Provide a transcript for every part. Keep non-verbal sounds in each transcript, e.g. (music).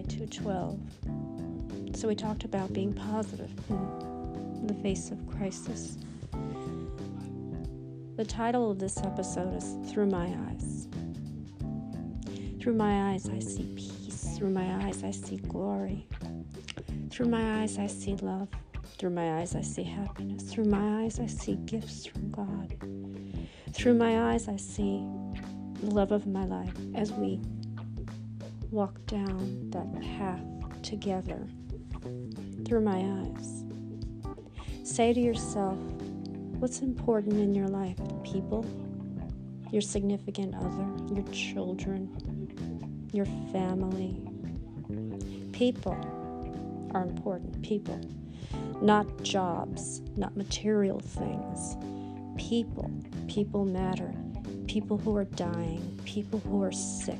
Haggai 2:12. So we talked about being positive in the face of crisis. The title of this episode is Through My Eyes. Through my eyes I see peace. Through my eyes I see glory. Through my eyes I see love. Through my eyes I see happiness. Through my eyes I see gifts from God. Through my eyes I see the love of my life as we walk down that path together through my eyes. Say to yourself, what's important in your life? People, your significant other, your children, your family. People are important. People, not jobs, not material things. People, people matter. People who are dying, people who are sick,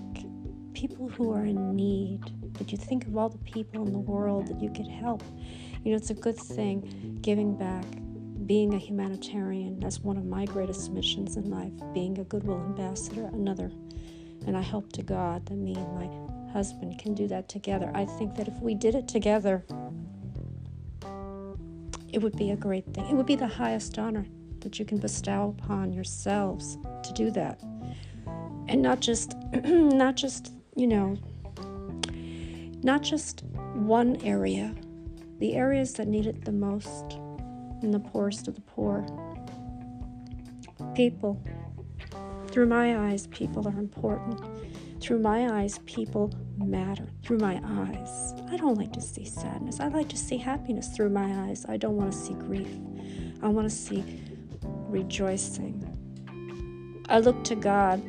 people who are in need, that you think of all the people in the world that you could help. You know, it's a good thing giving back, being a humanitarian. That's one of my greatest missions in life, being a goodwill ambassador, another. And I hope to God that me and my husband can do that together. I think that if we did it together, it would be a great thing. It would be the highest honor that you can bestow upon yourselves to do that. And not just (clears throat) not just you know, not just one area, the areas that need it the most, and the poorest of the poor. People. Through my eyes, people are important. Through my eyes, people matter. Through my eyes. I don't like to see sadness. I like to see happiness through my eyes. I don't want to see grief. I want to see rejoicing. I look to God.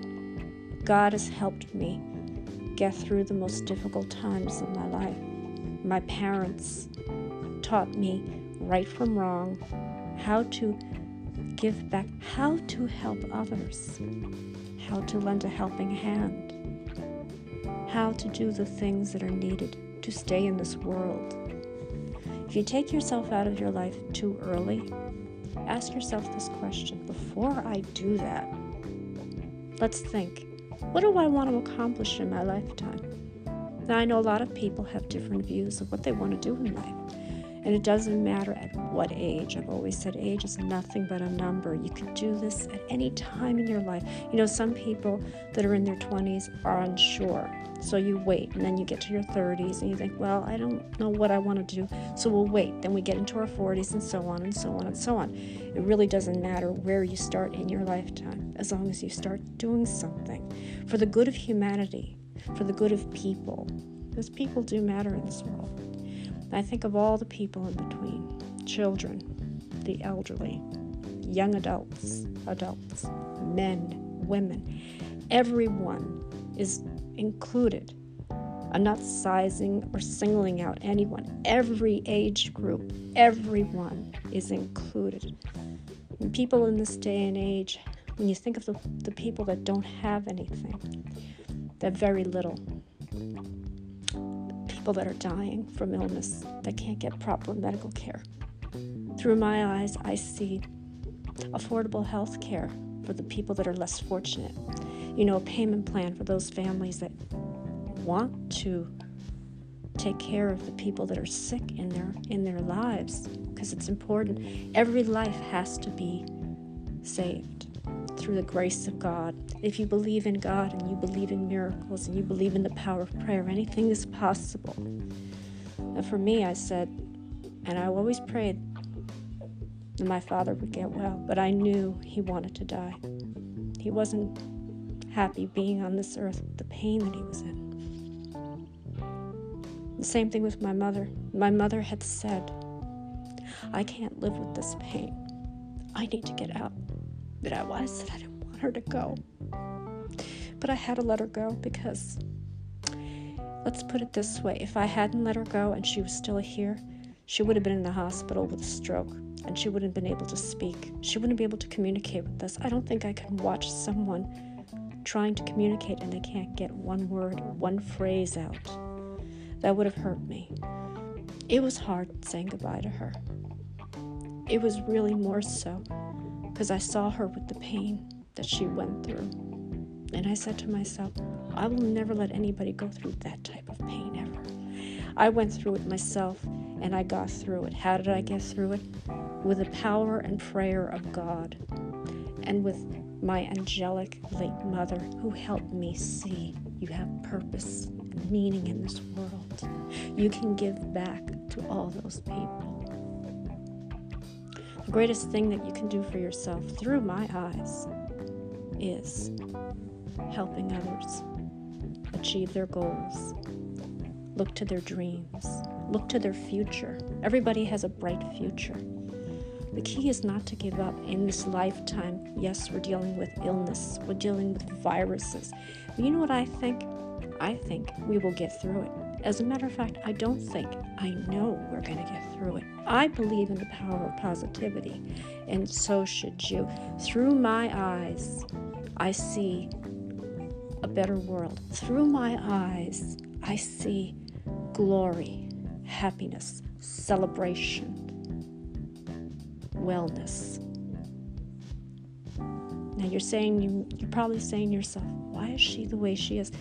God has helped me get through the most difficult times of my life. My parents taught me right from wrong, how to give back, how to help others, how to lend a helping hand, how to do the things that are needed to stay in this world. If you take yourself out of your life too early, ask yourself this question before I do that, let's think what do I want to accomplish in my lifetime? Now, I know a lot of people have different views of what they want to do in life. And it doesn't matter at what age. I've always said age is nothing but a number. You can do this at any time in your life. You know, some people that are in their 20s are unsure. So you wait, and then you get to your 30s, and you think, well, I don't know what I want to do, so we'll wait. Then we get into our 40s, and so on, and so on, and so on. It really doesn't matter where you start in your lifetime, as long as you start doing something for the good of humanity, for the good of people, because people do matter in this world. I think of all the people in between children, the elderly, young adults, adults, men, women. Everyone is included. I'm not sizing or singling out anyone. Every age group, everyone is included. And people in this day and age, when you think of the, the people that don't have anything, that very little, people that are dying from illness, that can't get proper medical care. Through my eyes, I see affordable health care for the people that are less fortunate you know, a payment plan for those families that want to take care of the people that are sick in their in their lives because it's important. Every life has to be saved through the grace of God. If you believe in God and you believe in miracles and you believe in the power of prayer, anything is possible. And for me, I said, and I always prayed that my father would get well, but I knew he wanted to die. He wasn't happy being on this earth with the pain that he was in. The same thing with my mother. My mother had said, I can't live with this pain. I need to get out. But I, said I didn't want her to go. But I had to let her go because, let's put it this way if I hadn't let her go and she was still here, she would have been in the hospital with a stroke and she wouldn't have been able to speak. She wouldn't be able to communicate with us. I don't think I can watch someone trying to communicate and they can't get one word one phrase out. That would have hurt me. It was hard saying goodbye to her. It was really more so because I saw her with the pain that she went through. And I said to myself, I will never let anybody go through that type of pain ever. I went through it myself and I got through it. How did I get through it? With the power and prayer of God and with my angelic late mother who helped me see you have purpose and meaning in this world. You can give back to all those people. The greatest thing that you can do for yourself through my eyes is helping others achieve their goals, look to their dreams, look to their future. Everybody has a bright future. The key is not to give up in this lifetime. Yes, we're dealing with illness, we're dealing with viruses. But you know what I think? I think we will get through it. As a matter of fact, I don't think, I know we're going to get through it. I believe in the power of positivity, and so should you. Through my eyes, I see a better world. Through my eyes, I see glory, happiness, celebration, wellness. Now you're saying you you're probably saying to yourself, why is she the way she is?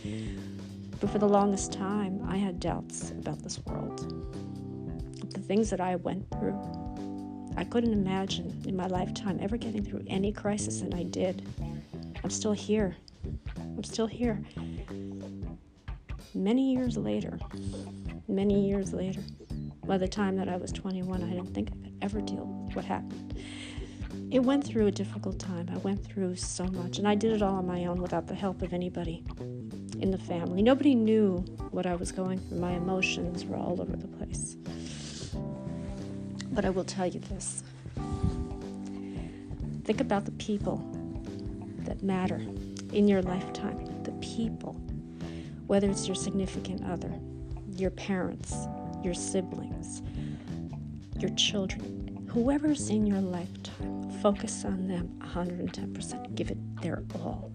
But for the longest time, I had doubts about this world. The things that I went through. I couldn't imagine in my lifetime ever getting through any crisis, and I did. I'm still here. I'm still here. Many years later, many years later, by the time that I was 21, I didn't think I could ever deal with what happened. It went through a difficult time. I went through so much, and I did it all on my own without the help of anybody in the family. Nobody knew what I was going through. My emotions were all over the place. But I will tell you this think about the people that matter in your lifetime. The people, whether it's your significant other, your parents, your siblings, your children, whoever's in your lifetime, focus on them 110%. Give it their all.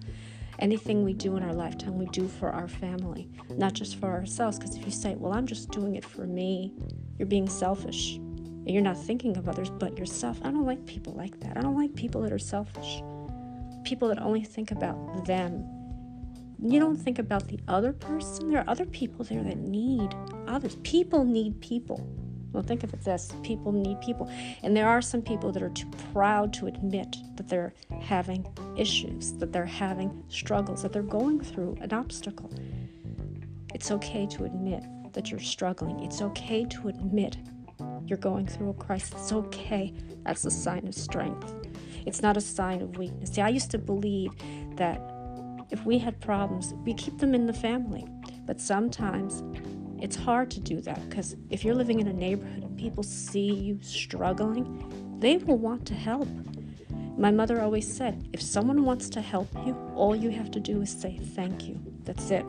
Anything we do in our lifetime, we do for our family, not just for ourselves. Because if you say, Well, I'm just doing it for me, you're being selfish. And you're not thinking of others but yourself. I don't like people like that. I don't like people that are selfish. People that only think about them. You don't think about the other person. There are other people there that need others. People need people. Well, think of it this people need people. And there are some people that are too proud to admit that they're having issues, that they're having struggles, that they're going through an obstacle. It's okay to admit that you're struggling. It's okay to admit you're going through a crisis. It's okay. That's a sign of strength. It's not a sign of weakness. See, I used to believe that if we had problems, we keep them in the family. But sometimes it's hard to do that because if you're living in a neighborhood and people see you struggling, they will want to help. My mother always said, if someone wants to help you, all you have to do is say thank you. That's it.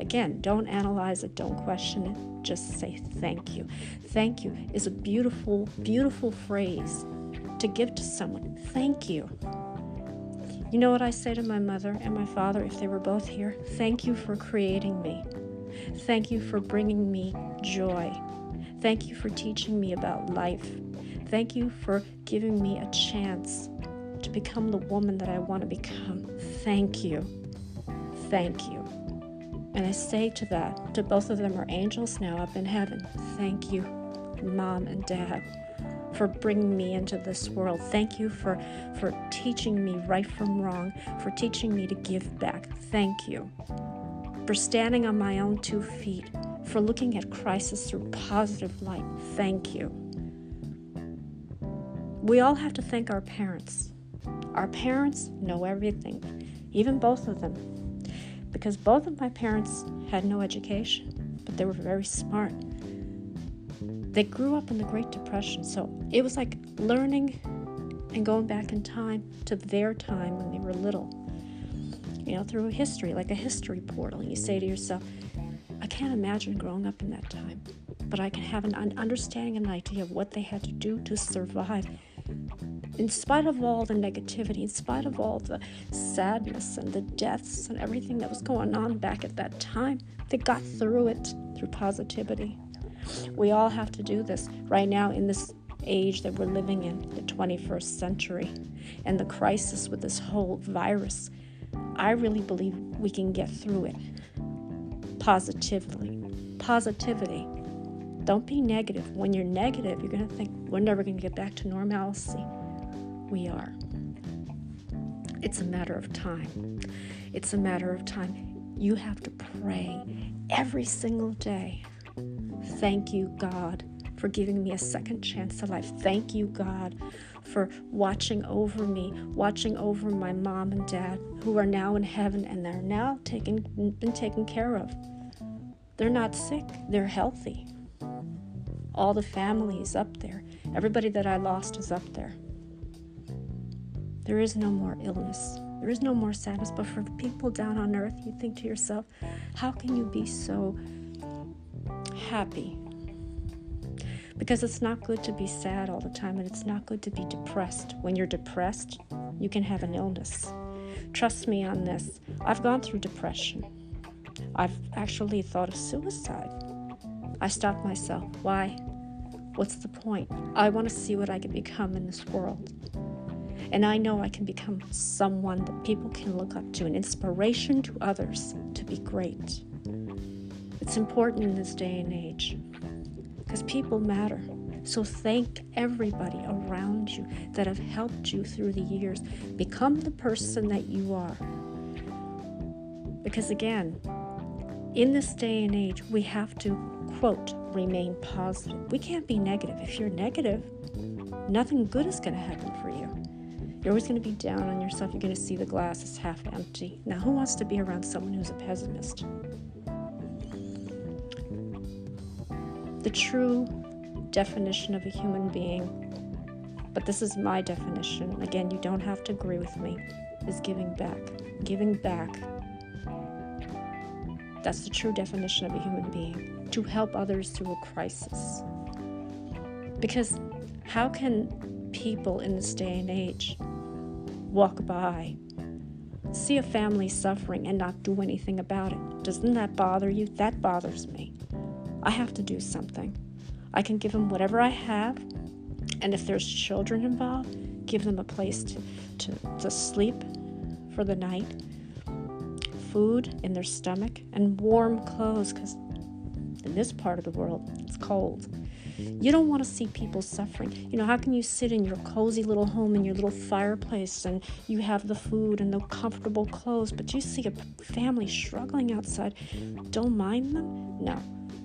Again, don't analyze it, don't question it, just say thank you. Thank you is a beautiful, beautiful phrase to give to someone. Thank you. You know what I say to my mother and my father if they were both here? Thank you for creating me. Thank you for bringing me joy. Thank you for teaching me about life. Thank you for giving me a chance to become the woman that I want to become. Thank you. Thank you. And I say to that, to both of them are angels now up in heaven. Thank you, mom and dad, for bringing me into this world. Thank you for, for teaching me right from wrong, for teaching me to give back. Thank you for standing on my own two feet, for looking at crisis through positive light. Thank you. We all have to thank our parents. Our parents know everything, even both of them, because both of my parents had no education, but they were very smart. They grew up in the Great Depression, so it was like learning and going back in time to their time when they were little you know, through history, like a history portal. And you say to yourself, I can't imagine growing up in that time, but I can have an understanding and idea of what they had to do to survive. In spite of all the negativity, in spite of all the sadness and the deaths and everything that was going on back at that time, they got through it through positivity. We all have to do this right now in this age that we're living in, the 21st century, and the crisis with this whole virus I really believe we can get through it positively. Positivity Don't be negative. When you're negative, you're going to think we're never going to get back to normalcy. We are. It's a matter of time. It's a matter of time. You have to pray every single day. Thank you, God, for giving me a second chance at life. Thank you, God, for watching over me, watching over my mom and dad, who are now in heaven and they're now taken, been taken care of. They're not sick, they're healthy. All the families up there, everybody that I lost is up there. There is no more illness. There is no more sadness. But for people down on earth, you think to yourself, how can you be so happy because it's not good to be sad all the time and it's not good to be depressed. When you're depressed, you can have an illness. Trust me on this. I've gone through depression. I've actually thought of suicide. I stopped myself. Why? What's the point? I want to see what I can become in this world. And I know I can become someone that people can look up to, an inspiration to others to be great. It's important in this day and age because people matter. So thank everybody around you that have helped you through the years. Become the person that you are. Because again, in this day and age, we have to, quote, remain positive. We can't be negative. If you're negative, nothing good is going to happen for you. You're always going to be down on yourself. You're going to see the glass as half empty. Now, who wants to be around someone who's a pessimist? The true definition of a human being, but this is my definition. Again, you don't have to agree with me, is giving back. Giving back. That's the true definition of a human being to help others through a crisis. Because how can people in this day and age walk by, see a family suffering, and not do anything about it? Doesn't that bother you? That bothers me. I have to do something. I can give them whatever I have, and if there's children involved, give them a place to, to, to sleep for the night, food in their stomach, and warm clothes because in this part of the world it's cold. You don't want to see people suffering. You know, how can you sit in your cozy little home in your little fireplace and you have the food and the comfortable clothes, but you see a family struggling outside? Don't mind them? No.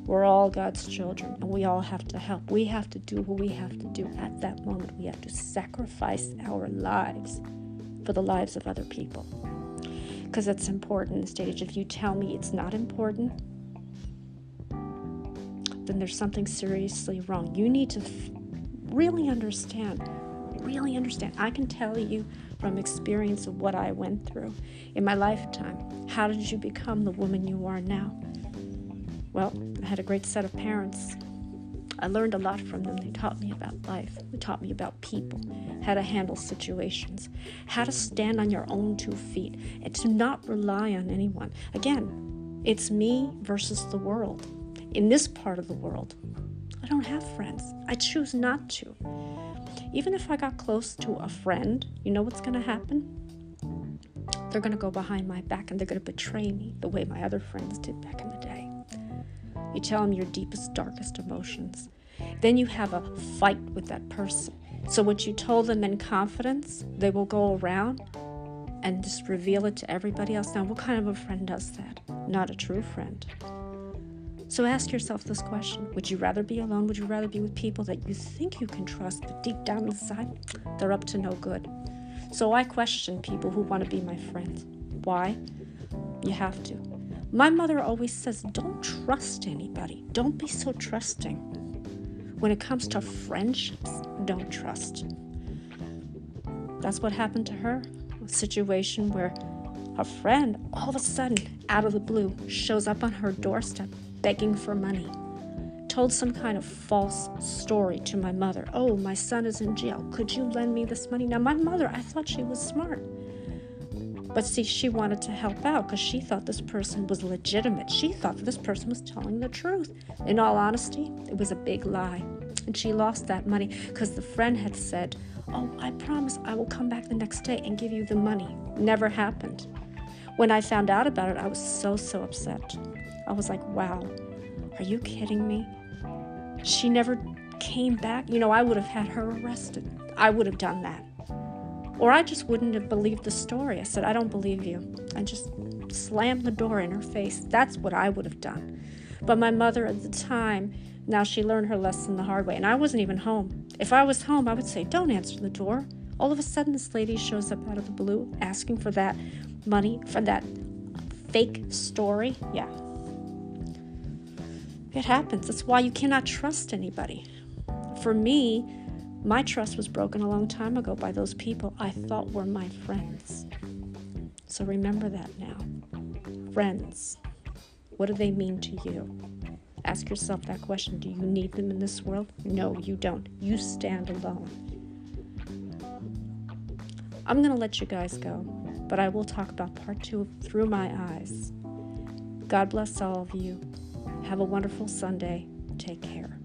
We're all God's children and we all have to help. We have to do what we have to do at that moment. We have to sacrifice our lives for the lives of other people. Because it's important stage. If you tell me it's not important, then there's something seriously wrong. You need to f- really understand, really understand. I can tell you from experience of what I went through in my lifetime. How did you become the woman you are now? Well, I had a great set of parents. I learned a lot from them. They taught me about life, they taught me about people, how to handle situations, how to stand on your own two feet, and to not rely on anyone. Again, it's me versus the world. In this part of the world, I don't have friends. I choose not to. Even if I got close to a friend, you know what's going to happen? They're going to go behind my back and they're going to betray me the way my other friends did back in the day. You tell them your deepest, darkest emotions. Then you have a fight with that person. So, what you told them in confidence, they will go around and just reveal it to everybody else. Now, what kind of a friend does that? Not a true friend. So, ask yourself this question Would you rather be alone? Would you rather be with people that you think you can trust, but deep down inside, they're up to no good? So, I question people who want to be my friends. Why? You have to. My mother always says, don't trust anybody. Don't be so trusting. When it comes to friendships, don't trust. That's what happened to her. A situation where a friend, all of a sudden, out of the blue, shows up on her doorstep begging for money. Told some kind of false story to my mother. Oh, my son is in jail. Could you lend me this money? Now, my mother, I thought she was smart. But see, she wanted to help out because she thought this person was legitimate. She thought that this person was telling the truth. In all honesty, it was a big lie. And she lost that money because the friend had said, Oh, I promise I will come back the next day and give you the money. Never happened. When I found out about it, I was so, so upset. I was like, wow, are you kidding me? she never came back. You know, I would have had her arrested. I would have done that. Or I just wouldn't have believed the story. I said, I don't believe you. I just slammed the door in her face. That's what I would have done. But my mother at the time, now she learned her lesson the hard way. And I wasn't even home. If I was home, I would say, Don't answer the door. All of a sudden, this lady shows up out of the blue asking for that money, for that fake story. Yeah. It happens. That's why you cannot trust anybody. For me, my trust was broken a long time ago by those people I thought were my friends. So remember that now. Friends, what do they mean to you? Ask yourself that question Do you need them in this world? No, you don't. You stand alone. I'm going to let you guys go, but I will talk about part two through my eyes. God bless all of you. Have a wonderful Sunday. Take care.